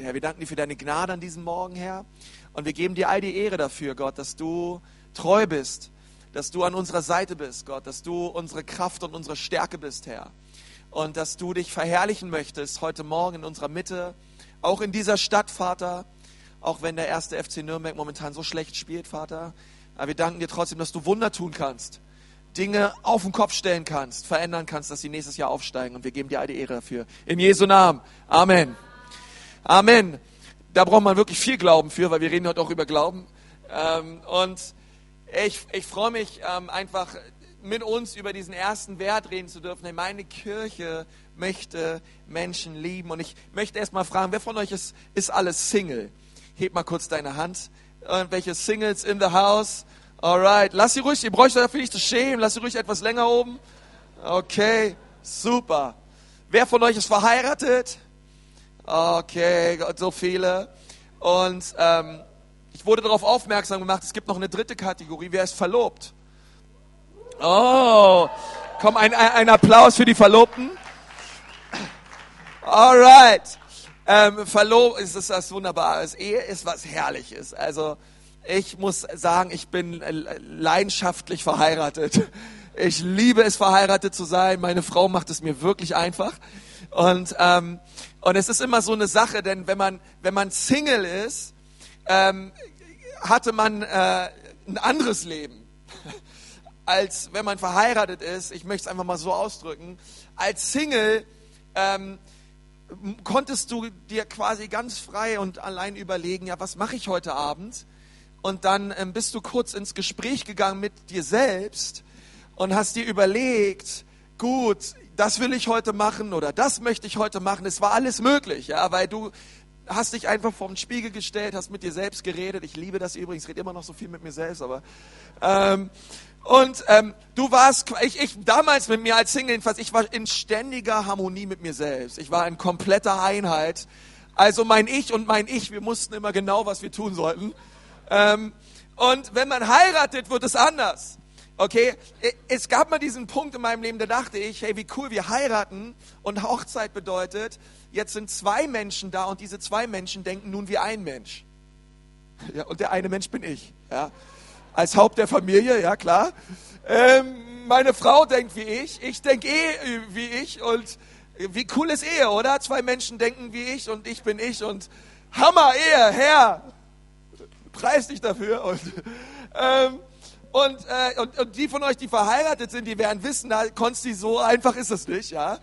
Herr, wir danken dir für deine Gnade an diesem Morgen, Herr. Und wir geben dir all die Ehre dafür, Gott, dass du treu bist, dass du an unserer Seite bist, Gott, dass du unsere Kraft und unsere Stärke bist, Herr. Und dass du dich verherrlichen möchtest heute Morgen in unserer Mitte, auch in dieser Stadt, Vater, auch wenn der erste FC Nürnberg momentan so schlecht spielt, Vater. Aber wir danken dir trotzdem, dass du Wunder tun kannst, Dinge auf den Kopf stellen kannst, verändern kannst, dass sie nächstes Jahr aufsteigen. Und wir geben dir all die Ehre dafür. In Jesu Namen. Amen. Amen. Da braucht man wirklich viel Glauben für, weil wir reden heute auch über Glauben. Ähm, und ich, ich freue mich ähm, einfach mit uns über diesen ersten Wert reden zu dürfen. Meine Kirche möchte Menschen lieben. Und ich möchte erst mal fragen, wer von euch ist, ist alles Single? Heb mal kurz deine Hand. Irgendwelche Singles in the house? Alright. Lass sie ruhig, ihr braucht euch dafür nicht zu schämen. Lass sie ruhig etwas länger oben. Okay, super. Wer von euch ist verheiratet? Okay, so viele. Und ähm, ich wurde darauf aufmerksam gemacht, es gibt noch eine dritte Kategorie. Wer ist verlobt? Oh, komm, ein, ein Applaus für die Verlobten. Alright. Ähm, verlobt ist es was Wunderbares. Ehe ist was Herrliches. Also ich muss sagen, ich bin leidenschaftlich verheiratet. Ich liebe es, verheiratet zu sein. Meine Frau macht es mir wirklich einfach. Und ähm, und es ist immer so eine Sache, denn wenn man, wenn man Single ist, ähm, hatte man äh, ein anderes Leben, als wenn man verheiratet ist. Ich möchte es einfach mal so ausdrücken. Als Single ähm, konntest du dir quasi ganz frei und allein überlegen, ja, was mache ich heute Abend? Und dann ähm, bist du kurz ins Gespräch gegangen mit dir selbst und hast dir überlegt, gut, das will ich heute machen oder das möchte ich heute machen. Es war alles möglich, ja, weil du hast dich einfach vor den Spiegel gestellt, hast mit dir selbst geredet. Ich liebe das übrigens, ich rede immer noch so viel mit mir selbst, aber ähm, und ähm, du warst, ich, ich damals mit mir als Single jedenfalls, ich war in ständiger Harmonie mit mir selbst. Ich war in kompletter Einheit. Also mein Ich und mein Ich, wir mussten immer genau, was wir tun sollten. Ähm, und wenn man heiratet, wird es anders. Okay, es gab mal diesen Punkt in meinem Leben, da dachte ich, hey, wie cool, wir heiraten und Hochzeit bedeutet, jetzt sind zwei Menschen da und diese zwei Menschen denken nun wie ein Mensch. Ja, und der eine Mensch bin ich. Ja. Als Haupt der Familie, ja klar. Ähm, meine Frau denkt wie ich, ich denke eh wie ich und wie cool ist Ehe, oder? Zwei Menschen denken wie ich und ich bin ich und Hammer Ehe, Herr, preis dich dafür und ähm, und, äh, und, und die von euch, die verheiratet sind, die werden wissen, da Konsti, so einfach ist es nicht, ja.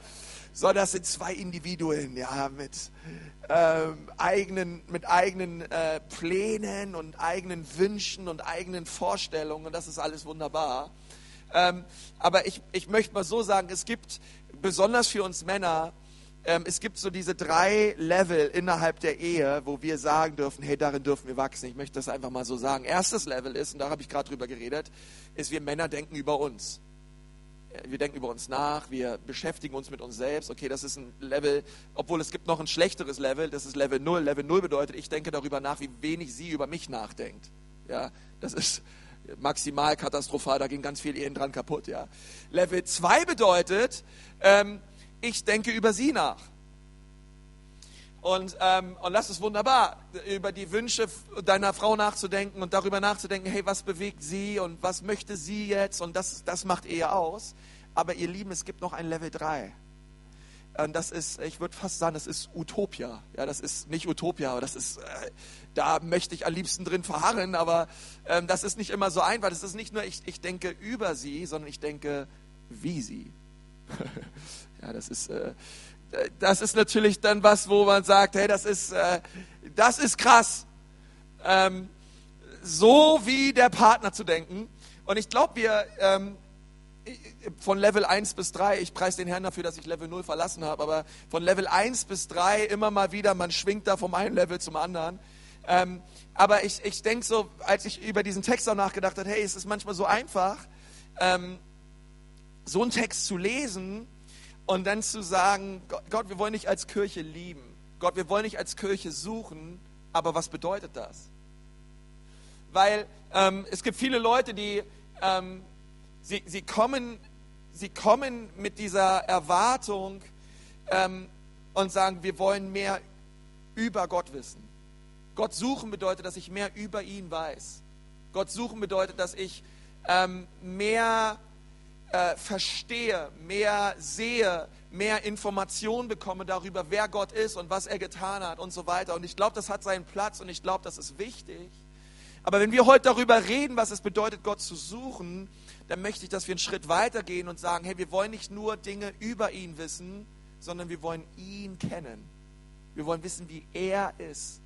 So, das sind zwei Individuen, ja, mit ähm, eigenen, mit eigenen äh, Plänen und eigenen Wünschen und eigenen Vorstellungen. Und das ist alles wunderbar. Ähm, aber ich, ich möchte mal so sagen, es gibt besonders für uns Männer ähm, es gibt so diese drei Level innerhalb der Ehe, wo wir sagen dürfen, hey, darin dürfen wir wachsen. Ich möchte das einfach mal so sagen. Erstes Level ist, und da habe ich gerade drüber geredet, ist, wir Männer denken über uns. Wir denken über uns nach, wir beschäftigen uns mit uns selbst. Okay, das ist ein Level, obwohl es gibt noch ein schlechteres Level, das ist Level 0. Level 0 bedeutet, ich denke darüber nach, wie wenig sie über mich nachdenkt. Ja, das ist maximal katastrophal, da gehen ganz viele Ehen dran kaputt. Ja. Level 2 bedeutet, ähm, ich denke über sie nach. Und, ähm, und das ist wunderbar, über die Wünsche deiner Frau nachzudenken und darüber nachzudenken, hey, was bewegt sie und was möchte sie jetzt und das, das macht Ehe aus. Aber ihr Lieben, es gibt noch ein Level 3. Und das ist, ich würde fast sagen, das ist Utopia. Ja, das ist nicht Utopia, aber das ist, äh, da möchte ich am liebsten drin verharren, aber ähm, das ist nicht immer so einfach. Das ist nicht nur, ich, ich denke über sie, sondern ich denke wie sie. Ja, das ist, äh, das ist natürlich dann was, wo man sagt, hey, das ist, äh, das ist krass. Ähm, so wie der Partner zu denken. Und ich glaube, wir ähm, von Level 1 bis 3, ich preise den Herrn dafür, dass ich Level 0 verlassen habe, aber von Level 1 bis 3 immer mal wieder, man schwingt da vom einen Level zum anderen. Ähm, aber ich, ich denke so, als ich über diesen Text auch nachgedacht habe, hey, es ist manchmal so einfach, ähm, so einen Text zu lesen und dann zu sagen, Gott, wir wollen nicht als Kirche lieben. Gott, wir wollen nicht als Kirche suchen. Aber was bedeutet das? Weil ähm, es gibt viele Leute, die ähm, sie, sie, kommen, sie kommen mit dieser Erwartung ähm, und sagen, wir wollen mehr über Gott wissen. Gott suchen bedeutet, dass ich mehr über ihn weiß. Gott suchen bedeutet, dass ich ähm, mehr äh, verstehe, mehr sehe, mehr Informationen bekomme darüber, wer Gott ist und was er getan hat und so weiter. Und ich glaube, das hat seinen Platz und ich glaube, das ist wichtig. Aber wenn wir heute darüber reden, was es bedeutet, Gott zu suchen, dann möchte ich, dass wir einen Schritt weiter gehen und sagen, hey, wir wollen nicht nur Dinge über ihn wissen, sondern wir wollen ihn kennen. Wir wollen wissen, wie er ist.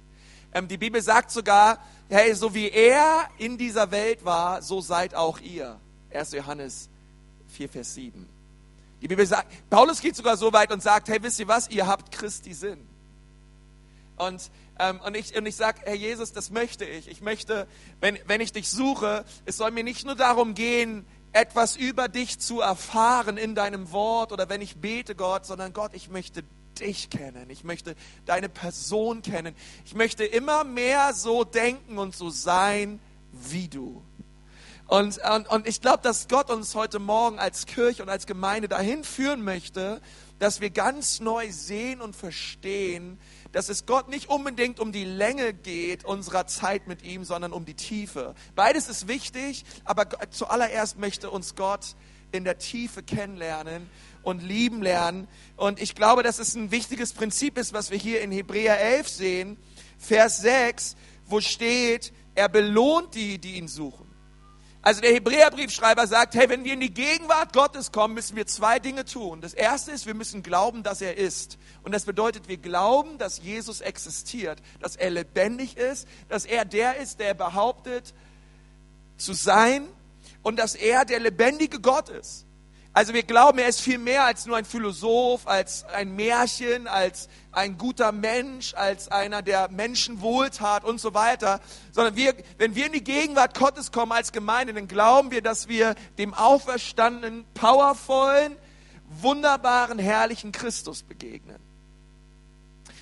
Ähm, die Bibel sagt sogar, hey, so wie er in dieser Welt war, so seid auch ihr. 1. Johannes 4, Vers 7. Die Bibel sagt, Paulus geht sogar so weit und sagt, hey, wisst ihr was, ihr habt Christi Sinn. Und, ähm, und ich, und ich sage, Herr Jesus, das möchte ich. Ich möchte, wenn, wenn ich dich suche, es soll mir nicht nur darum gehen, etwas über dich zu erfahren in deinem Wort oder wenn ich bete, Gott, sondern Gott, ich möchte dich kennen. Ich möchte deine Person kennen. Ich möchte immer mehr so denken und so sein wie du. Und, und, und ich glaube, dass Gott uns heute Morgen als Kirche und als Gemeinde dahin führen möchte, dass wir ganz neu sehen und verstehen, dass es Gott nicht unbedingt um die Länge geht unserer Zeit mit ihm, sondern um die Tiefe. Beides ist wichtig, aber zuallererst möchte uns Gott in der Tiefe kennenlernen und lieben lernen. Und ich glaube, dass es ein wichtiges Prinzip ist, was wir hier in Hebräer 11 sehen, Vers 6, wo steht, er belohnt die, die ihn suchen. Also der Hebräerbriefschreiber sagt, hey, wenn wir in die Gegenwart Gottes kommen, müssen wir zwei Dinge tun. Das erste ist, wir müssen glauben, dass er ist. Und das bedeutet, wir glauben, dass Jesus existiert, dass er lebendig ist, dass er der ist, der behauptet zu sein und dass er der lebendige Gott ist. Also wir glauben, er ist viel mehr als nur ein Philosoph, als ein Märchen, als ein guter Mensch, als einer, der Menschen wohltat und so weiter. Sondern wir, wenn wir in die Gegenwart Gottes kommen als Gemeinde, dann glauben wir, dass wir dem auferstandenen, powervollen, wunderbaren, herrlichen Christus begegnen.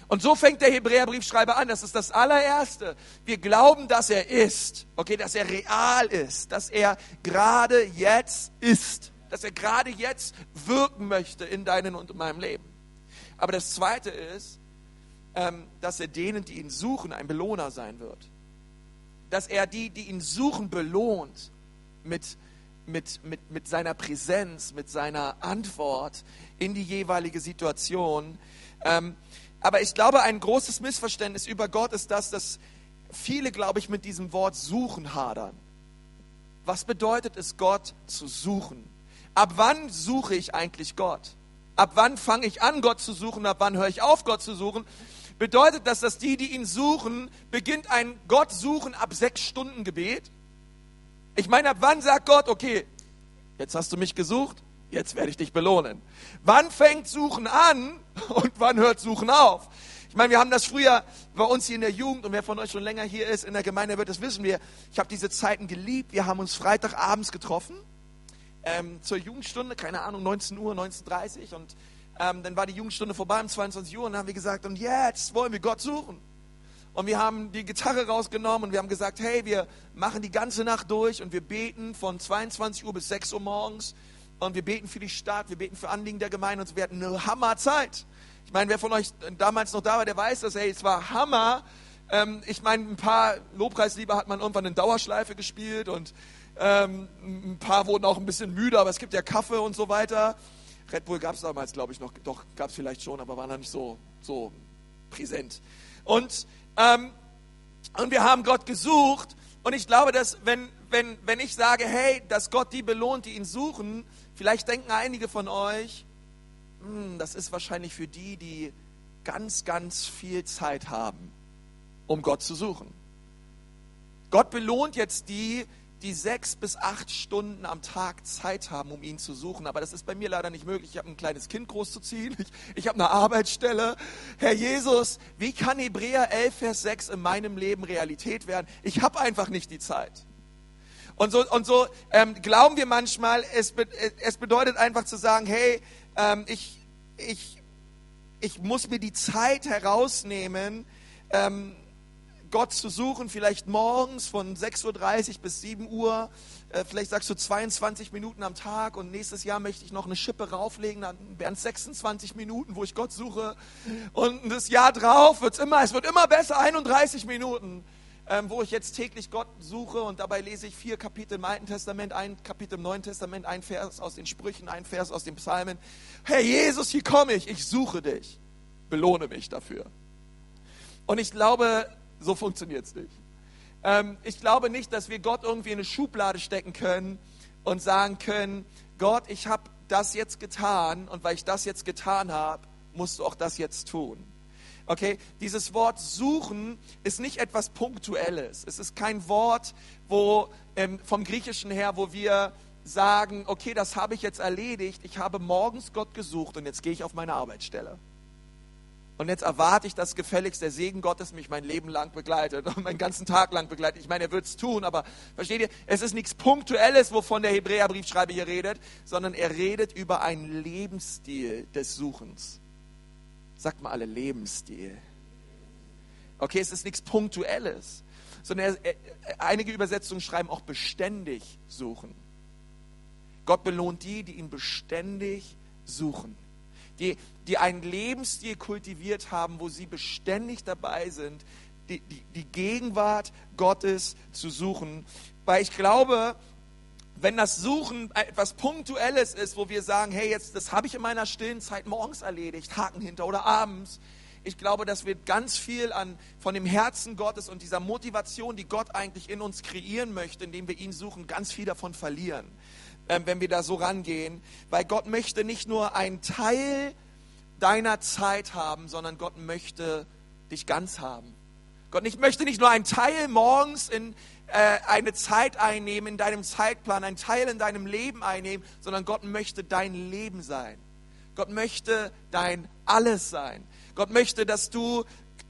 Und so fängt der Hebräerbriefschreiber an. Das ist das allererste. Wir glauben, dass er ist. Okay, dass er real ist. Dass er gerade jetzt ist dass er gerade jetzt wirken möchte in deinem und in meinem Leben. Aber das Zweite ist, ähm, dass er denen, die ihn suchen, ein Belohner sein wird. Dass er die, die ihn suchen, belohnt mit, mit, mit, mit seiner Präsenz, mit seiner Antwort in die jeweilige Situation. Ähm, aber ich glaube, ein großes Missverständnis über Gott ist das, dass viele, glaube ich, mit diesem Wort suchen hadern. Was bedeutet es, Gott zu suchen? Ab wann suche ich eigentlich Gott? Ab wann fange ich an, Gott zu suchen? Ab wann höre ich auf, Gott zu suchen? Bedeutet das, dass die, die ihn suchen, beginnt ein Gott suchen ab sechs Stunden Gebet? Ich meine, ab wann sagt Gott, okay, jetzt hast du mich gesucht, jetzt werde ich dich belohnen. Wann fängt Suchen an und wann hört Suchen auf? Ich meine, wir haben das früher bei uns hier in der Jugend und wer von euch schon länger hier ist in der Gemeinde wird das wissen wir. Ich habe diese Zeiten geliebt. Wir haben uns Freitagabends getroffen ähm, zur Jugendstunde, keine Ahnung, 19 Uhr, 19.30 Uhr und ähm, dann war die Jugendstunde vorbei um 22 Uhr und dann haben wir gesagt, und jetzt wollen wir Gott suchen. Und wir haben die Gitarre rausgenommen und wir haben gesagt, hey, wir machen die ganze Nacht durch und wir beten von 22 Uhr bis 6 Uhr morgens und wir beten für die Stadt, wir beten für Anliegen der Gemeinde und wir hatten eine Hammerzeit. Ich meine, wer von euch damals noch da war, der weiß das, hey, es war Hammer. Ähm, ich meine, ein paar Lobpreislieder hat man irgendwann in Dauerschleife gespielt und ähm, ein paar wurden auch ein bisschen müde, aber es gibt ja Kaffee und so weiter. Red Bull gab es damals, glaube ich, noch. Doch, gab es vielleicht schon, aber war noch nicht so, so präsent. Und, ähm, und wir haben Gott gesucht. Und ich glaube, dass wenn, wenn, wenn ich sage, hey, dass Gott die belohnt, die ihn suchen, vielleicht denken einige von euch, hm, das ist wahrscheinlich für die, die ganz, ganz viel Zeit haben, um Gott zu suchen. Gott belohnt jetzt die, die sechs bis acht Stunden am Tag Zeit haben, um ihn zu suchen. Aber das ist bei mir leider nicht möglich. Ich habe ein kleines Kind großzuziehen. Ich, ich habe eine Arbeitsstelle. Herr Jesus, wie kann Hebräer 11, Vers 6 in meinem Leben Realität werden? Ich habe einfach nicht die Zeit. Und so, und so ähm, glauben wir manchmal, es, es bedeutet einfach zu sagen, hey, ähm, ich, ich, ich muss mir die Zeit herausnehmen, ähm, Gott zu suchen, vielleicht morgens von 6.30 Uhr bis 7 Uhr, äh, vielleicht sagst du 22 Minuten am Tag und nächstes Jahr möchte ich noch eine Schippe rauflegen, dann wären es 26 Minuten, wo ich Gott suche. Und das Jahr drauf wird's immer, es wird immer besser, 31 Minuten ähm, wo ich jetzt täglich Gott suche und dabei lese ich vier Kapitel im Alten Testament, ein Kapitel im Neuen Testament, ein Vers aus den Sprüchen, ein Vers aus den Psalmen. Herr Jesus, hier komme ich, ich suche dich. Belohne mich dafür. Und ich glaube, so funktioniert es nicht. Ähm, ich glaube nicht, dass wir Gott irgendwie in eine Schublade stecken können und sagen können, Gott, ich habe das jetzt getan und weil ich das jetzt getan habe, musst du auch das jetzt tun. Okay, dieses Wort suchen ist nicht etwas Punktuelles. Es ist kein Wort, wo ähm, vom Griechischen her, wo wir sagen, okay, das habe ich jetzt erledigt. Ich habe morgens Gott gesucht und jetzt gehe ich auf meine Arbeitsstelle. Und jetzt erwarte ich, dass gefälligst der Segen Gottes mich mein Leben lang begleitet und meinen ganzen Tag lang begleitet. Ich meine, er wird es tun, aber versteht ihr, es ist nichts Punktuelles, wovon der Hebräerbriefschreiber hier redet, sondern er redet über einen Lebensstil des Suchens. Sagt mal alle Lebensstil. Okay, es ist nichts Punktuelles, sondern er, einige Übersetzungen schreiben auch beständig suchen. Gott belohnt die, die ihn beständig suchen. Die, die einen Lebensstil kultiviert haben, wo sie beständig dabei sind, die, die, die Gegenwart Gottes zu suchen. Weil ich glaube, wenn das Suchen etwas Punktuelles ist, wo wir sagen, hey, jetzt, das habe ich in meiner stillen Zeit morgens erledigt, Haken hinter oder abends. Ich glaube, dass wir ganz viel an, von dem Herzen Gottes und dieser Motivation, die Gott eigentlich in uns kreieren möchte, indem wir ihn suchen, ganz viel davon verlieren, wenn wir da so rangehen. Weil Gott möchte nicht nur einen Teil deiner Zeit haben, sondern Gott möchte dich ganz haben. Gott ich möchte nicht nur einen Teil morgens in, äh, eine Zeit einnehmen in deinem Zeitplan, einen Teil in deinem Leben einnehmen, sondern Gott möchte dein Leben sein. Gott möchte dein Alles sein. Gott möchte, dass du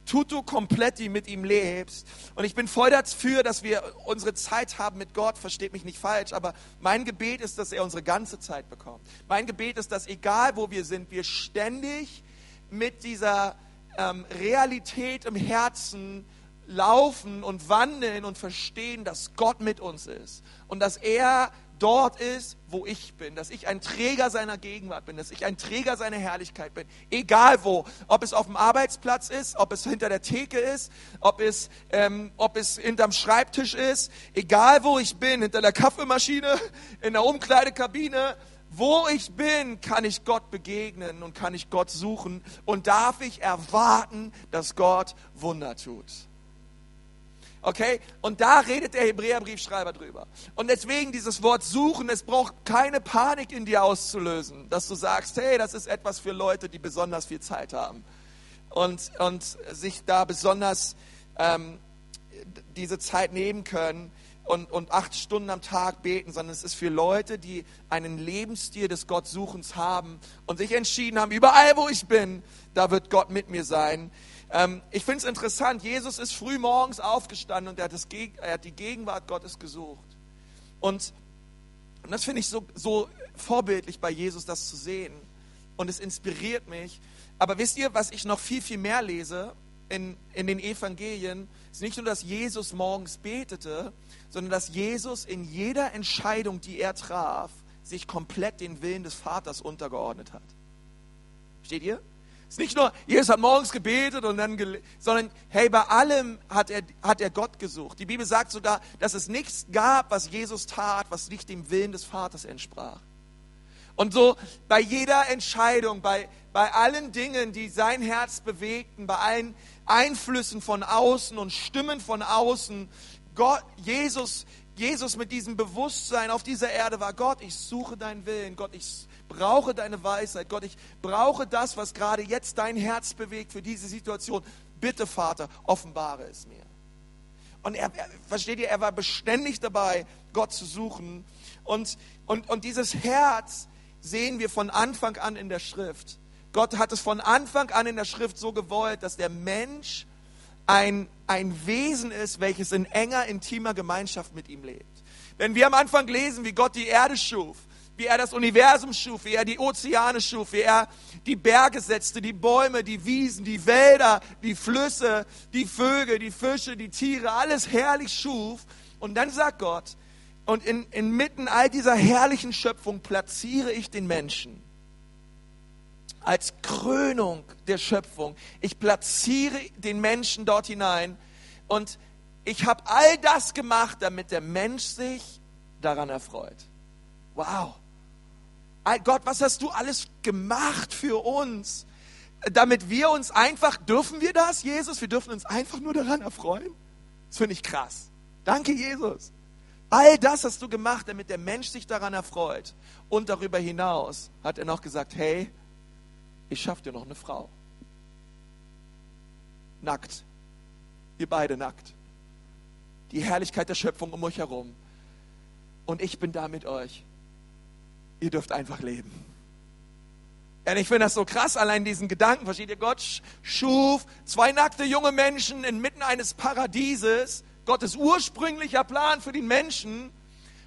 tutto completi mit ihm lebst. Und ich bin voll dafür, dass wir unsere Zeit haben mit Gott, versteht mich nicht falsch, aber mein Gebet ist, dass er unsere ganze Zeit bekommt. Mein Gebet ist, dass egal wo wir sind, wir ständig mit dieser ähm, Realität im Herzen laufen und wandeln und verstehen, dass Gott mit uns ist und dass er dort ist, wo ich bin, dass ich ein Träger seiner Gegenwart bin, dass ich ein Träger seiner Herrlichkeit bin, egal wo, ob es auf dem Arbeitsplatz ist, ob es hinter der Theke ist, ob es, ähm, ob es hinterm Schreibtisch ist, egal wo ich bin, hinter der Kaffeemaschine, in der Umkleidekabine, wo ich bin, kann ich Gott begegnen und kann ich Gott suchen. Und darf ich erwarten, dass Gott Wunder tut. Okay? Und da redet der Hebräerbriefschreiber drüber. Und deswegen dieses Wort suchen, es braucht keine Panik in dir auszulösen, dass du sagst, hey, das ist etwas für Leute, die besonders viel Zeit haben und, und sich da besonders ähm, diese Zeit nehmen können und, und acht Stunden am Tag beten, sondern es ist für Leute, die einen Lebensstil des Gottsuchens haben und sich entschieden haben, überall wo ich bin, da wird Gott mit mir sein. Ähm, ich finde es interessant, Jesus ist früh morgens aufgestanden und er hat, das, er hat die Gegenwart Gottes gesucht. Und, und das finde ich so, so vorbildlich bei Jesus, das zu sehen. Und es inspiriert mich. Aber wisst ihr, was ich noch viel, viel mehr lese in, in den Evangelien, ist nicht nur, dass Jesus morgens betete, sondern dass Jesus in jeder Entscheidung, die er traf, sich komplett den Willen des Vaters untergeordnet hat. Steht ihr? Es ist nicht nur, Jesus hat morgens gebetet und dann, sondern hey, bei allem hat er, hat er Gott gesucht. Die Bibel sagt sogar, dass es nichts gab, was Jesus tat, was nicht dem Willen des Vaters entsprach. Und so bei jeder Entscheidung, bei, bei allen Dingen, die sein Herz bewegten, bei allen Einflüssen von außen und Stimmen von außen, Gott, Jesus, Jesus mit diesem Bewusstsein auf dieser Erde war, Gott, ich suche deinen Willen, Gott, ich brauche deine Weisheit. Gott, ich brauche das, was gerade jetzt dein Herz bewegt für diese Situation. Bitte, Vater, offenbare es mir. Und er, er, versteht ihr, er war beständig dabei, Gott zu suchen. Und, und, und dieses Herz sehen wir von Anfang an in der Schrift. Gott hat es von Anfang an in der Schrift so gewollt, dass der Mensch ein, ein Wesen ist, welches in enger, intimer Gemeinschaft mit ihm lebt. Wenn wir am Anfang lesen, wie Gott die Erde schuf, wie er das Universum schuf, wie er die Ozeane schuf, wie er die Berge setzte, die Bäume, die Wiesen, die Wälder, die Flüsse, die Vögel, die Fische, die Tiere, alles herrlich schuf. Und dann sagt Gott, und in, inmitten all dieser herrlichen Schöpfung platziere ich den Menschen als Krönung der Schöpfung. Ich platziere den Menschen dort hinein und ich habe all das gemacht, damit der Mensch sich daran erfreut. Wow. Gott, was hast du alles gemacht für uns? Damit wir uns einfach, dürfen wir das, Jesus? Wir dürfen uns einfach nur daran erfreuen? Das finde ich krass. Danke, Jesus. All das hast du gemacht, damit der Mensch sich daran erfreut. Und darüber hinaus hat er noch gesagt, hey, ich schaff dir noch eine Frau. Nackt. Ihr beide nackt. Die Herrlichkeit der Schöpfung um euch herum. Und ich bin da mit euch. Ihr dürft einfach leben. Und ich finde das so krass, allein diesen Gedanken, versteht ihr? Gott schuf zwei nackte junge Menschen inmitten eines Paradieses. Gottes ursprünglicher Plan für den Menschen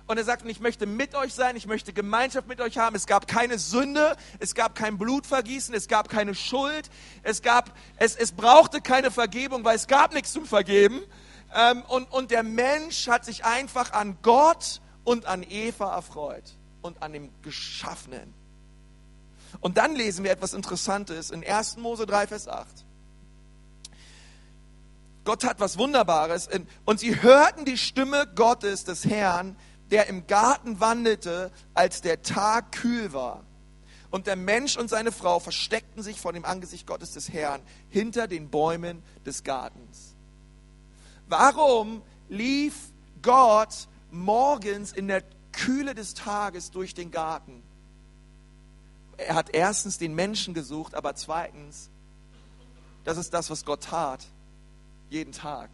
und er sagt, ich möchte mit euch sein, ich möchte Gemeinschaft mit euch haben. Es gab keine Sünde, es gab kein Blutvergießen, es gab keine Schuld, es, gab, es, es brauchte keine Vergebung, weil es gab nichts zum Vergeben. Ähm, und, und der Mensch hat sich einfach an Gott und an Eva erfreut und an dem Geschaffenen. Und dann lesen wir etwas Interessantes in 1. Mose 3, Vers 8. Gott hat was Wunderbares. Und sie hörten die Stimme Gottes, des Herrn, der im Garten wandelte, als der Tag kühl war. Und der Mensch und seine Frau versteckten sich vor dem Angesicht Gottes des Herrn hinter den Bäumen des Gartens. Warum lief Gott morgens in der Kühle des Tages durch den Garten? Er hat erstens den Menschen gesucht, aber zweitens, das ist das, was Gott tat, jeden Tag.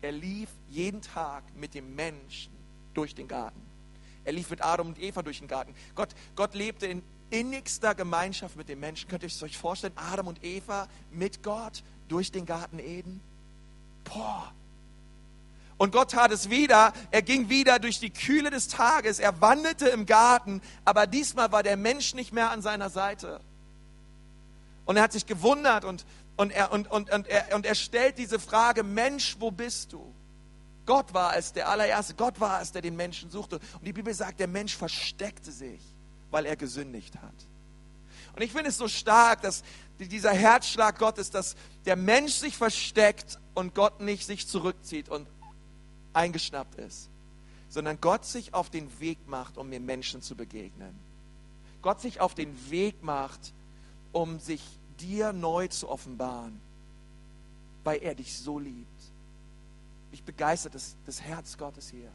Er lief jeden Tag mit dem Menschen durch den Garten. Er lief mit Adam und Eva durch den Garten. Gott, Gott lebte in innigster Gemeinschaft mit den Menschen. Könnt ihr euch vorstellen, Adam und Eva mit Gott durch den Garten Eden? Boah. Und Gott tat es wieder. Er ging wieder durch die Kühle des Tages. Er wandelte im Garten, aber diesmal war der Mensch nicht mehr an seiner Seite. Und er hat sich gewundert und, und, er, und, und, und, er, und er stellt diese Frage, Mensch, wo bist du? Gott war es, der allererste. Gott war es, der den Menschen suchte. Und die Bibel sagt, der Mensch versteckte sich, weil er gesündigt hat. Und ich finde es so stark, dass dieser Herzschlag Gottes, dass der Mensch sich versteckt und Gott nicht sich zurückzieht und eingeschnappt ist, sondern Gott sich auf den Weg macht, um den Menschen zu begegnen. Gott sich auf den Weg macht, um sich dir neu zu offenbaren, weil er dich so liebt mich begeistert das, das Herz Gottes hier.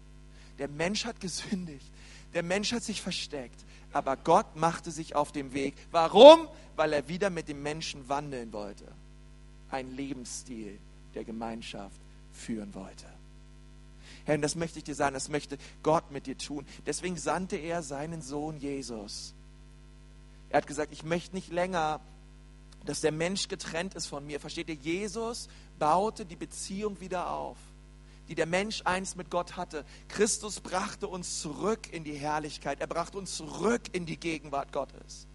Der Mensch hat gesündigt. Der Mensch hat sich versteckt. Aber Gott machte sich auf den Weg. Warum? Weil er wieder mit dem Menschen wandeln wollte. Ein Lebensstil der Gemeinschaft führen wollte. Herr, das möchte ich dir sagen, das möchte Gott mit dir tun. Deswegen sandte er seinen Sohn Jesus. Er hat gesagt, ich möchte nicht länger, dass der Mensch getrennt ist von mir. Versteht ihr? Jesus baute die Beziehung wieder auf die der Mensch einst mit Gott hatte. Christus brachte uns zurück in die Herrlichkeit. Er brachte uns zurück in die Gegenwart Gottes.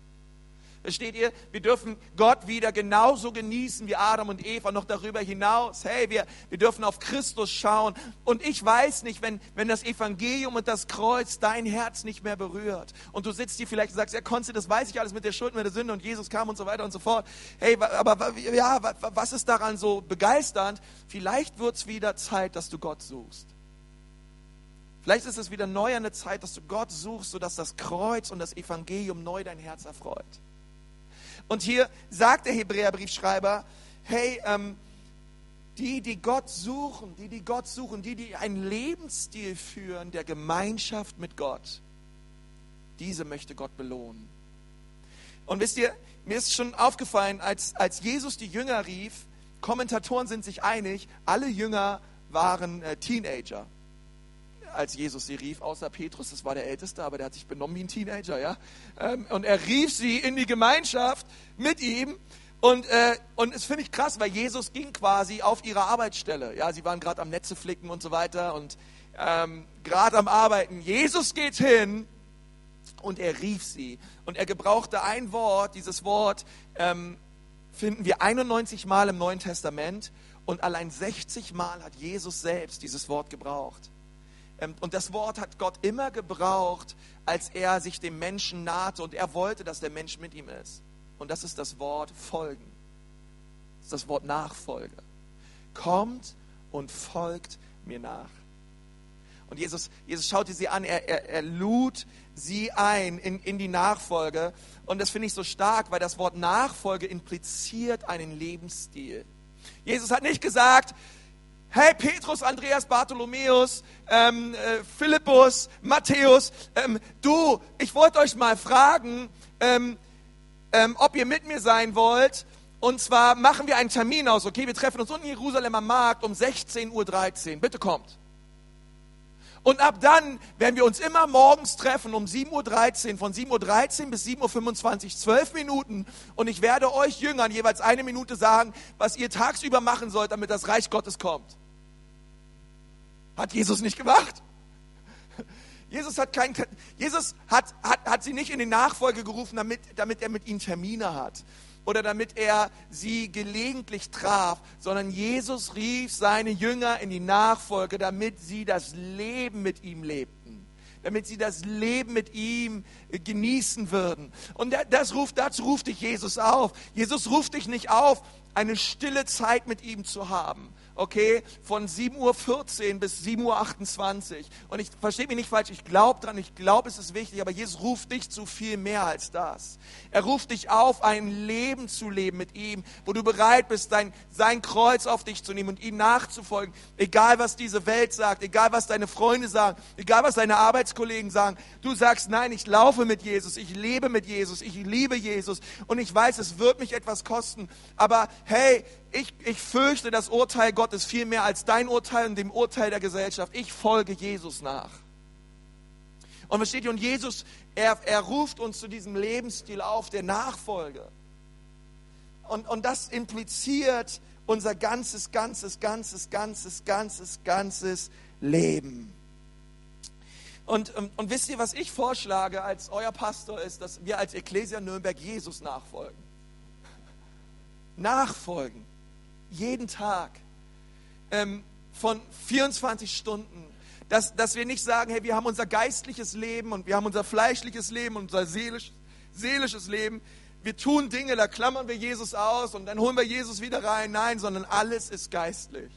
Versteht ihr? Wir dürfen Gott wieder genauso genießen wie Adam und Eva, noch darüber hinaus. Hey, wir, wir dürfen auf Christus schauen. Und ich weiß nicht, wenn, wenn das Evangelium und das Kreuz dein Herz nicht mehr berührt und du sitzt hier vielleicht und sagst, ja, Konzi, das weiß ich alles mit der Schuld, mit der Sünde und Jesus kam und so weiter und so fort. Hey, aber ja, was ist daran so begeisternd? Vielleicht wird es wieder Zeit, dass du Gott suchst. Vielleicht ist es wieder neu eine Zeit, dass du Gott suchst, sodass das Kreuz und das Evangelium neu dein Herz erfreut. Und hier sagt der Hebräerbriefschreiber, hey, ähm, die, die Gott suchen, die, die Gott suchen, die, die einen Lebensstil führen der Gemeinschaft mit Gott, diese möchte Gott belohnen. Und wisst ihr, mir ist schon aufgefallen, als, als Jesus die Jünger rief, Kommentatoren sind sich einig, alle Jünger waren äh, Teenager als Jesus sie rief, außer Petrus, das war der Älteste, aber der hat sich benommen wie ein Teenager, ja. Ähm, und er rief sie in die Gemeinschaft mit ihm. Und, äh, und das finde ich krass, weil Jesus ging quasi auf ihre Arbeitsstelle. Ja, sie waren gerade am Netze flicken und so weiter und ähm, gerade am Arbeiten. Jesus geht hin und er rief sie. Und er gebrauchte ein Wort, dieses Wort ähm, finden wir 91 Mal im Neuen Testament und allein 60 Mal hat Jesus selbst dieses Wort gebraucht. Ähm, und das Wort hat Gott immer gebraucht, als er sich dem Menschen nahte und er wollte, dass der Mensch mit ihm ist. Und das ist das Wort folgen. Das ist das Wort Nachfolge. Kommt und folgt mir nach. Und Jesus, Jesus schaute sie an, er, er, er lud sie ein in, in die Nachfolge. Und das finde ich so stark, weil das Wort Nachfolge impliziert einen Lebensstil. Jesus hat nicht gesagt, hey Petrus, Andreas, Bartholomäus, ähm, äh, Philippus, Matthäus, ähm, du, ich wollte euch mal fragen, ähm, ähm, ob ihr mit mir sein wollt. Und zwar machen wir einen Termin aus, okay? Wir treffen uns unten in Jerusalem am Markt um 16.13 Uhr. Bitte kommt. Und ab dann werden wir uns immer morgens treffen um 7.13 Uhr, von 7.13 Uhr bis 7.25 Uhr, zwölf Minuten. Und ich werde euch Jüngern jeweils eine Minute sagen, was ihr tagsüber machen sollt, damit das Reich Gottes kommt. Hat Jesus nicht gemacht? Jesus hat, kein, Jesus hat, hat, hat sie nicht in die Nachfolge gerufen, damit, damit er mit ihnen Termine hat oder damit er sie gelegentlich traf, sondern Jesus rief seine Jünger in die Nachfolge, damit sie das Leben mit ihm lebten, damit sie das Leben mit ihm genießen würden. Und das ruft, dazu ruft dich Jesus auf. Jesus ruft dich nicht auf, eine stille Zeit mit ihm zu haben, okay, von 7.14 Uhr bis 7.28 Uhr. Und ich verstehe mich nicht falsch, ich glaube dran, ich glaube, es ist wichtig, aber Jesus ruft dich zu viel mehr als das. Er ruft dich auf, ein Leben zu leben mit ihm, wo du bereit bist, dein, sein Kreuz auf dich zu nehmen und ihm nachzufolgen. Egal, was diese Welt sagt, egal, was deine Freunde sagen, egal, was deine Arbeitskollegen sagen. Du sagst, nein, ich laufe mit Jesus, ich lebe mit Jesus, ich liebe Jesus und ich weiß, es wird mich etwas kosten. Aber hey, ich, ich fürchte das Urteil Gottes viel mehr als dein Urteil und dem Urteil der Gesellschaft. Ich folge Jesus nach. Und was steht hier? Und Jesus, er, er ruft uns zu diesem Lebensstil auf, der Nachfolge. Und, und das impliziert unser ganzes, ganzes, ganzes, ganzes, ganzes, ganzes Leben. Und, und wisst ihr, was ich vorschlage als euer Pastor ist, dass wir als Ecclesia Nürnberg Jesus nachfolgen. Nachfolgen jeden Tag ähm, von 24 Stunden. Dass, dass wir nicht sagen, hey, wir haben unser geistliches Leben und wir haben unser fleischliches Leben und unser seelisch, seelisches Leben. Wir tun Dinge, da klammern wir Jesus aus und dann holen wir Jesus wieder rein. Nein, sondern alles ist geistlich.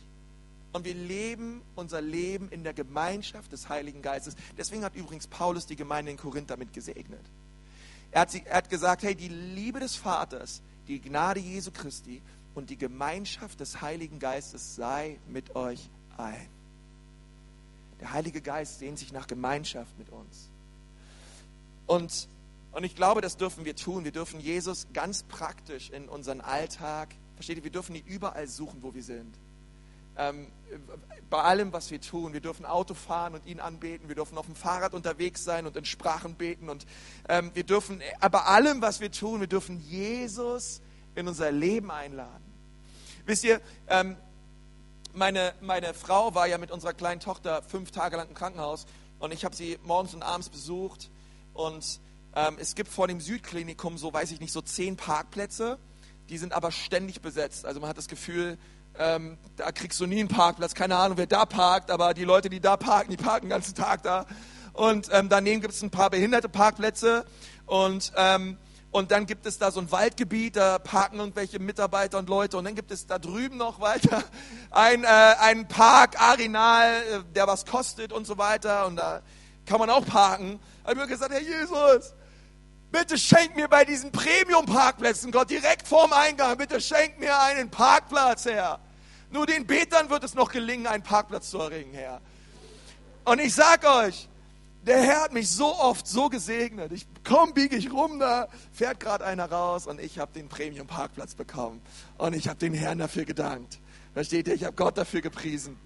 Und wir leben unser Leben in der Gemeinschaft des Heiligen Geistes. Deswegen hat übrigens Paulus die Gemeinde in Korinth damit gesegnet. Er hat, sie, er hat gesagt, hey, die Liebe des Vaters, die Gnade Jesu Christi und die Gemeinschaft des Heiligen Geistes sei mit euch ein. Der Heilige Geist sehnt sich nach Gemeinschaft mit uns. Und, und ich glaube, das dürfen wir tun. Wir dürfen Jesus ganz praktisch in unseren Alltag, versteht ihr, wir dürfen ihn überall suchen, wo wir sind. Ähm, bei allem, was wir tun. Wir dürfen Auto fahren und ihn anbeten. Wir dürfen auf dem Fahrrad unterwegs sein und in Sprachen beten. Und ähm, wir dürfen, äh, bei allem, was wir tun, wir dürfen Jesus in unser Leben einladen. Wisst ihr, ähm, meine, meine Frau war ja mit unserer kleinen Tochter fünf Tage lang im Krankenhaus und ich habe sie morgens und abends besucht und ähm, es gibt vor dem Südklinikum so, weiß ich nicht, so zehn Parkplätze, die sind aber ständig besetzt. Also man hat das Gefühl, ähm, da kriegst du nie einen Parkplatz, keine Ahnung, wer da parkt, aber die Leute, die da parken, die parken den ganzen Tag da. Und ähm, daneben gibt es ein paar behinderte Parkplätze und ähm, und dann gibt es da so ein Waldgebiet, da parken irgendwelche Mitarbeiter und Leute. Und dann gibt es da drüben noch weiter ein, äh, einen Park, Arenal, äh, der was kostet und so weiter. Und da kann man auch parken. Da habe ich mir gesagt, Herr Jesus, bitte schenk mir bei diesen Premium-Parkplätzen, Gott, direkt vorm Eingang, bitte schenk mir einen Parkplatz, Herr. Nur den Betern wird es noch gelingen, einen Parkplatz zu erringen, Herr. Und ich sag euch, der Herr hat mich so oft so gesegnet. Ich komm, biege ich rum, da fährt gerade einer raus und ich habe den Premium-Parkplatz bekommen. Und ich habe den Herrn dafür gedankt. Versteht ihr? Ich habe Gott dafür gepriesen.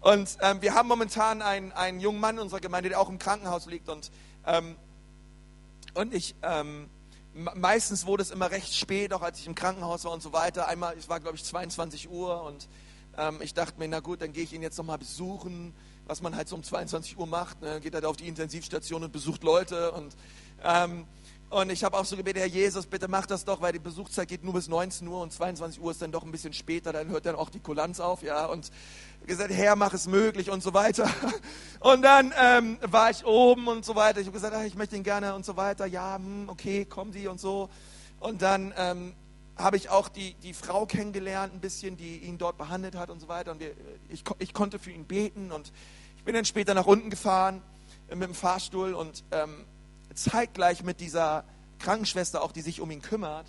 Und ähm, wir haben momentan einen, einen jungen Mann in unserer Gemeinde, der auch im Krankenhaus liegt. Und, ähm, und ich, ähm, meistens wurde es immer recht spät, auch als ich im Krankenhaus war und so weiter. Einmal, es war glaube ich 22 Uhr und ähm, ich dachte mir, na gut, dann gehe ich ihn jetzt nochmal besuchen was man halt so um 22 Uhr macht. Ne? Geht halt auf die Intensivstation und besucht Leute. Und, ähm, und ich habe auch so gebetet, Herr Jesus, bitte mach das doch, weil die Besuchszeit geht nur bis 19 Uhr und 22 Uhr ist dann doch ein bisschen später, dann hört dann auch die Kulanz auf, ja. Und gesagt, Herr, mach es möglich und so weiter. Und dann ähm, war ich oben und so weiter. Ich habe gesagt, ach, ich möchte ihn gerne und so weiter. Ja, hm, okay, kommen Sie und so. Und dann ähm, habe ich auch die, die Frau kennengelernt, ein bisschen, die ihn dort behandelt hat und so weiter. Und wir, ich, ich konnte für ihn beten und ich bin dann später nach unten gefahren äh, mit dem Fahrstuhl und ähm, zeitgleich mit dieser Krankenschwester auch, die sich um ihn kümmert,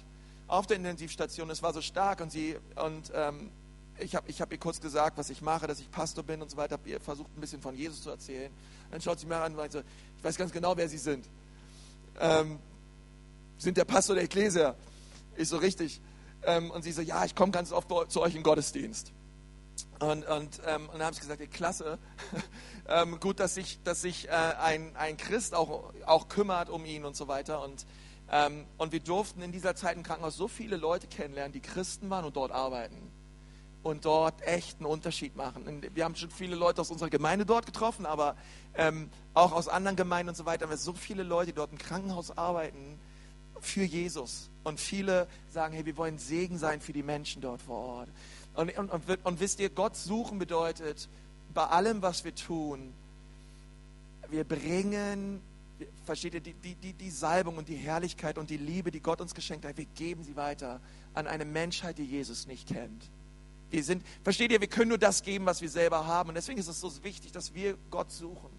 auf der Intensivstation. Es war so stark und sie und ähm, ich habe ich hab ihr kurz gesagt, was ich mache, dass ich Pastor bin und so weiter, habe ihr versucht ein bisschen von Jesus zu erzählen. Dann schaut sie mir an und meinte, ich weiß ganz genau, wer Sie sind. Ähm, sind der Pastor der Ekklesia. Ich so, richtig. Ähm, und sie so, ja, ich komme ganz oft zu euch im Gottesdienst. Und, und, ähm, und dann habe ich gesagt, ja, klasse, ähm, gut, dass sich, dass sich äh, ein, ein Christ auch, auch kümmert um ihn und so weiter. Und, ähm, und wir durften in dieser Zeit im Krankenhaus so viele Leute kennenlernen, die Christen waren und dort arbeiten. Und dort echt einen Unterschied machen. Wir haben schon viele Leute aus unserer Gemeinde dort getroffen, aber ähm, auch aus anderen Gemeinden und so weiter. Aber so viele Leute, die dort im Krankenhaus arbeiten, für Jesus. Und viele sagen, hey, wir wollen Segen sein für die Menschen dort vor Ort. Und, und, und, und wisst ihr, Gott suchen bedeutet, bei allem, was wir tun, wir bringen, versteht ihr, die, die, die Salbung und die Herrlichkeit und die Liebe, die Gott uns geschenkt hat, wir geben sie weiter an eine Menschheit, die Jesus nicht kennt. Wir sind, versteht ihr, wir können nur das geben, was wir selber haben. Und deswegen ist es so wichtig, dass wir Gott suchen.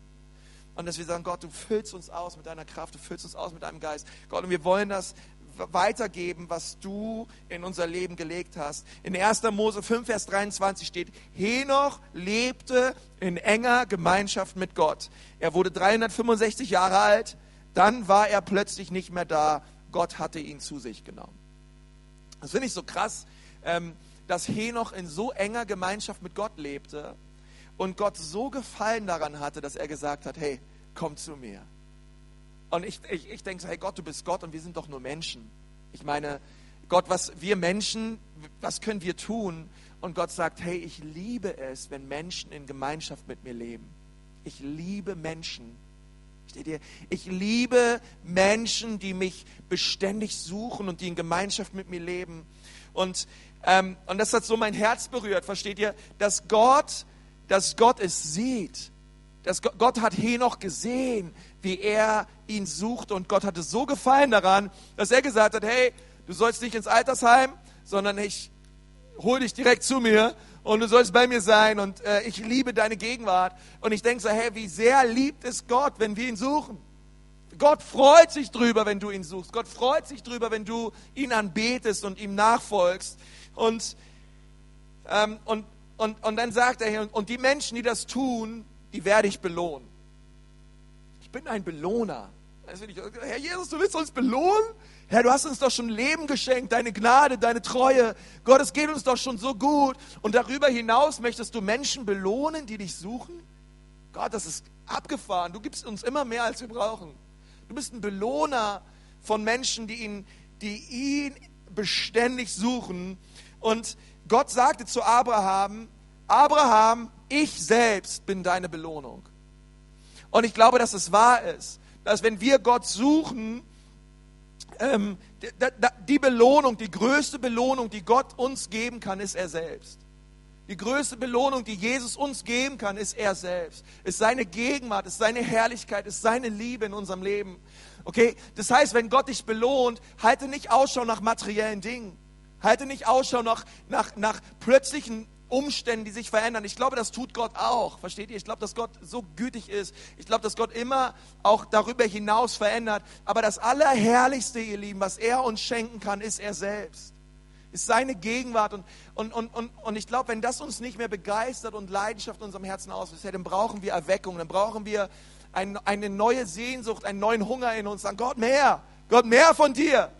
Und dass wir sagen, Gott, du füllst uns aus mit deiner Kraft, du füllst uns aus mit deinem Geist. Gott, und wir wollen das weitergeben, was du in unser Leben gelegt hast. In 1. Mose 5, Vers 23 steht, Henoch lebte in enger Gemeinschaft mit Gott. Er wurde 365 Jahre alt, dann war er plötzlich nicht mehr da. Gott hatte ihn zu sich genommen. Das finde ich so krass, ähm, dass Henoch in so enger Gemeinschaft mit Gott lebte und Gott so gefallen daran hatte, dass er gesagt hat, hey, komm zu mir. Und ich, ich, ich denke so, hey Gott, du bist Gott und wir sind doch nur Menschen. Ich meine, Gott, was wir Menschen, was können wir tun? Und Gott sagt, hey, ich liebe es, wenn Menschen in Gemeinschaft mit mir leben. Ich liebe Menschen. Steht ihr? Ich liebe Menschen, die mich beständig suchen und die in Gemeinschaft mit mir leben. Und, ähm, und das hat so mein Herz berührt, versteht ihr? Dass Gott dass Gott es sieht. Dass Gott hat Henoch gesehen, wie er ihn sucht und Gott hatte so gefallen daran, dass er gesagt hat, hey, du sollst nicht ins Altersheim, sondern ich hole dich direkt zu mir und du sollst bei mir sein und äh, ich liebe deine Gegenwart. Und ich denke so, hey, wie sehr liebt es Gott, wenn wir ihn suchen. Gott freut sich drüber, wenn du ihn suchst. Gott freut sich drüber, wenn du ihn anbetest und ihm nachfolgst. Und, ähm, und und, und dann sagt er hier, und die Menschen, die das tun, die werde ich belohnen. Ich bin ein Belohner. Herr Jesus, du willst uns belohnen? Herr, du hast uns doch schon Leben geschenkt, deine Gnade, deine Treue. Gott, es geht uns doch schon so gut. Und darüber hinaus möchtest du Menschen belohnen, die dich suchen? Gott, das ist abgefahren. Du gibst uns immer mehr, als wir brauchen. Du bist ein Belohner von Menschen, die ihn, die ihn beständig suchen. Und Gott sagte zu Abraham, Abraham, ich selbst bin deine Belohnung. Und ich glaube, dass es wahr ist, dass wenn wir Gott suchen, ähm, die Belohnung, die größte Belohnung, die Gott uns geben kann, ist er selbst. Die größte Belohnung, die Jesus uns geben kann, ist er selbst. Ist seine Gegenwart, ist seine Herrlichkeit, ist seine Liebe in unserem Leben. Okay? Das heißt, wenn Gott dich belohnt, halte nicht Ausschau nach materiellen Dingen. Halte nicht Ausschau nach, nach, nach plötzlichen Umständen, die sich verändern. Ich glaube, das tut Gott auch. Versteht ihr? Ich glaube, dass Gott so gütig ist. Ich glaube, dass Gott immer auch darüber hinaus verändert. Aber das Allerherrlichste, ihr Lieben, was er uns schenken kann, ist er selbst. Ist seine Gegenwart. Und, und, und, und, und ich glaube, wenn das uns nicht mehr begeistert und Leidenschaft in unserem Herzen auslöst, dann brauchen wir Erweckung. Dann brauchen wir ein, eine neue Sehnsucht, einen neuen Hunger in uns. Sagen, Gott, mehr. Gott, mehr von dir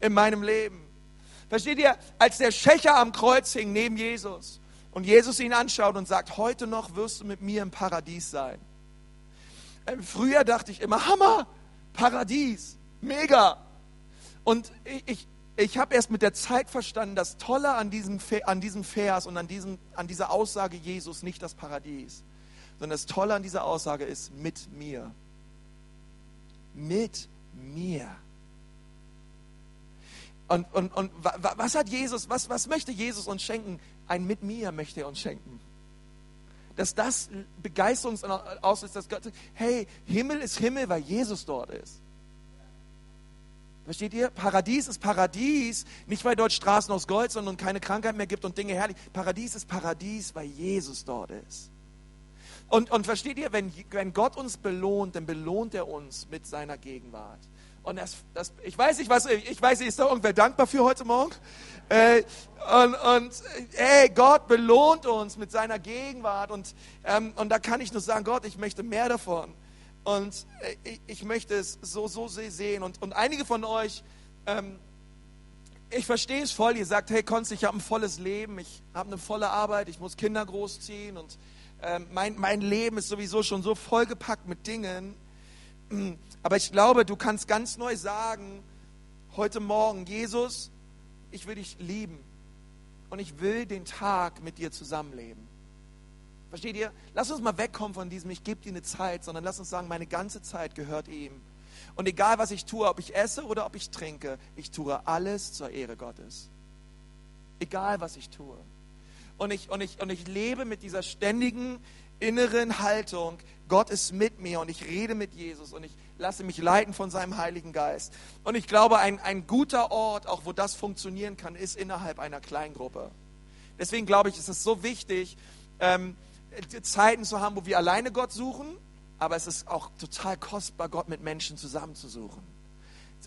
in meinem Leben. Versteht ihr, als der Schächer am Kreuz hing neben Jesus und Jesus ihn anschaut und sagt, heute noch wirst du mit mir im Paradies sein. Ähm, früher dachte ich immer, Hammer, Paradies, mega. Und ich, ich, ich habe erst mit der Zeit verstanden, das Tolle an diesem, an diesem Vers und an, diesem, an dieser Aussage Jesus nicht das Paradies, sondern das Tolle an dieser Aussage ist mit mir. Mit mir. Und, und, und was hat Jesus, was, was möchte Jesus uns schenken? Ein mit mir möchte er uns schenken. Dass das begeistert uns aus ist, dass Gott sagt, hey, Himmel ist Himmel, weil Jesus dort ist. Versteht ihr? Paradies ist Paradies, nicht weil dort Straßen aus Gold, sondern keine Krankheit mehr gibt und Dinge herrlich. Paradies ist Paradies, weil Jesus dort ist. Und, und versteht ihr, wenn, wenn Gott uns belohnt, dann belohnt er uns mit seiner Gegenwart. Und das, das, ich weiß nicht, was, ich weiß nicht, ist da irgendwer dankbar für heute Morgen? Äh, und, und ey, Gott belohnt uns mit seiner Gegenwart. Und, ähm, und da kann ich nur sagen, Gott, ich möchte mehr davon. Und äh, ich, möchte es so, so sehen. Und, und einige von euch, ähm, ich verstehe es voll, ihr sagt, hey Konst, ich habe ein volles Leben, ich habe eine volle Arbeit, ich muss Kinder großziehen und ähm, mein, mein Leben ist sowieso schon so vollgepackt mit Dingen. Aber ich glaube, du kannst ganz neu sagen, heute Morgen, Jesus, ich will dich lieben und ich will den Tag mit dir zusammenleben. Versteht ihr? Lass uns mal wegkommen von diesem, ich gebe dir eine Zeit, sondern lass uns sagen, meine ganze Zeit gehört ihm. Und egal was ich tue, ob ich esse oder ob ich trinke, ich tue alles zur Ehre Gottes. Egal was ich tue. Und ich, und ich, und ich lebe mit dieser ständigen inneren Haltung, Gott ist mit mir und ich rede mit Jesus und ich lasse mich leiten von seinem Heiligen Geist. Und ich glaube, ein, ein guter Ort, auch wo das funktionieren kann, ist innerhalb einer Kleingruppe. Deswegen glaube ich, ist es so wichtig, ähm, Zeiten zu haben, wo wir alleine Gott suchen, aber es ist auch total kostbar, Gott mit Menschen zusammenzusuchen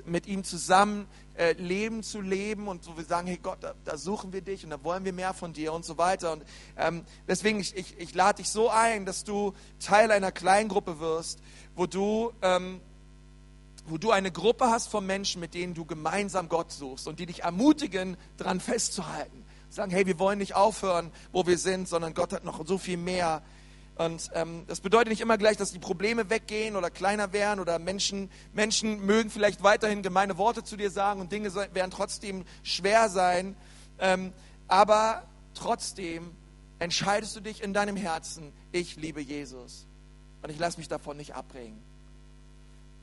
mit ihm zusammen äh, Leben zu leben und so wir sagen, hey Gott, da, da, suchen wir dich und da wollen wir mehr von dir und so weiter. Und ähm, deswegen, ich, ich, ich lade dich so ein, dass du Teil einer Kleingruppe wirst, wo du, ähm, wo du eine Gruppe hast von Menschen, mit denen du gemeinsam Gott suchst und die dich ermutigen, daran festzuhalten. Sagen, hey, wir wollen nicht aufhören, wo wir sind, sondern Gott hat noch so viel mehr und ähm, das bedeutet nicht immer gleich, dass die Probleme weggehen oder kleiner werden oder Menschen, Menschen mögen vielleicht weiterhin gemeine Worte zu dir sagen und Dinge werden trotzdem schwer sein. Ähm, aber trotzdem entscheidest du dich in deinem Herzen, ich liebe Jesus. Und ich lasse mich davon nicht abbringen.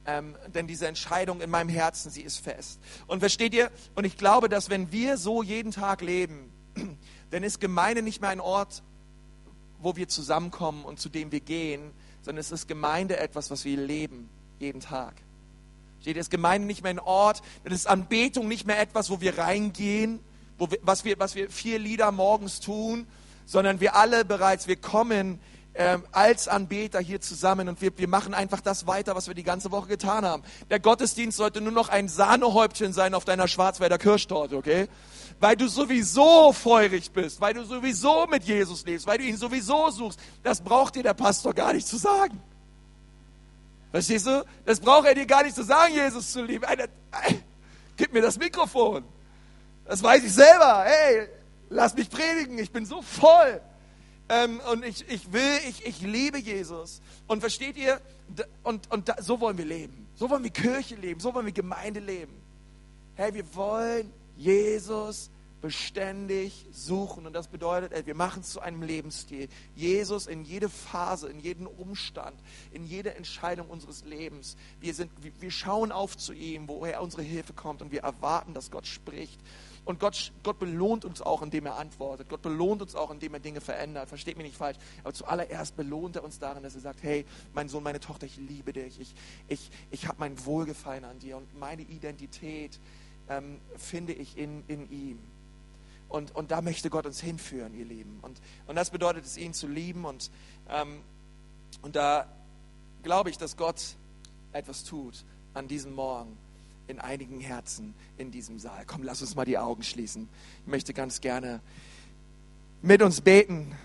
Ähm, denn diese Entscheidung in meinem Herzen, sie ist fest. Und versteht ihr? Und ich glaube, dass wenn wir so jeden Tag leben, dann ist Gemeinde nicht mehr ein Ort, wo wir zusammenkommen und zu dem wir gehen, sondern es ist Gemeinde etwas, was wir leben, jeden Tag. Steht ist Gemeinde nicht mehr ein Ort, dann ist Anbetung nicht mehr etwas, wo wir reingehen, wo wir, was, wir, was wir vier Lieder morgens tun, sondern wir alle bereits, wir kommen ähm, als Anbeter hier zusammen und wir, wir machen einfach das weiter, was wir die ganze Woche getan haben. Der Gottesdienst sollte nur noch ein Sahnehäubchen sein auf deiner Schwarzwälder Kirschtorte, okay? Weil du sowieso feurig bist, weil du sowieso mit Jesus lebst, weil du ihn sowieso suchst. Das braucht dir der Pastor gar nicht zu sagen. Verstehst du? Das braucht er dir gar nicht zu sagen, Jesus zu lieben. Gib mir das Mikrofon. Das weiß ich selber. Hey, lass mich predigen. Ich bin so voll. Ähm, und ich, ich will, ich, ich liebe Jesus. Und versteht ihr? Und, und da, so wollen wir leben. So wollen wir Kirche leben. So wollen wir Gemeinde leben. Hey, wir wollen Jesus beständig suchen. Und das bedeutet, wir machen es zu einem Lebensstil. Jesus in jede Phase, in jeden Umstand, in jede Entscheidung unseres Lebens. Wir, sind, wir schauen auf zu ihm, woher unsere Hilfe kommt und wir erwarten, dass Gott spricht. Und Gott, Gott belohnt uns auch, indem er antwortet. Gott belohnt uns auch, indem er Dinge verändert. Versteht mich nicht falsch. Aber zuallererst belohnt er uns darin, dass er sagt, hey, mein Sohn, meine Tochter, ich liebe dich. Ich, ich, ich habe mein Wohlgefallen an dir. Und meine Identität ähm, finde ich in, in ihm. Und, und da möchte Gott uns hinführen, ihr Lieben. Und, und das bedeutet es, ihn zu lieben. Und, ähm, und da glaube ich, dass Gott etwas tut an diesem Morgen in einigen Herzen in diesem Saal. Komm, lass uns mal die Augen schließen. Ich möchte ganz gerne mit uns beten.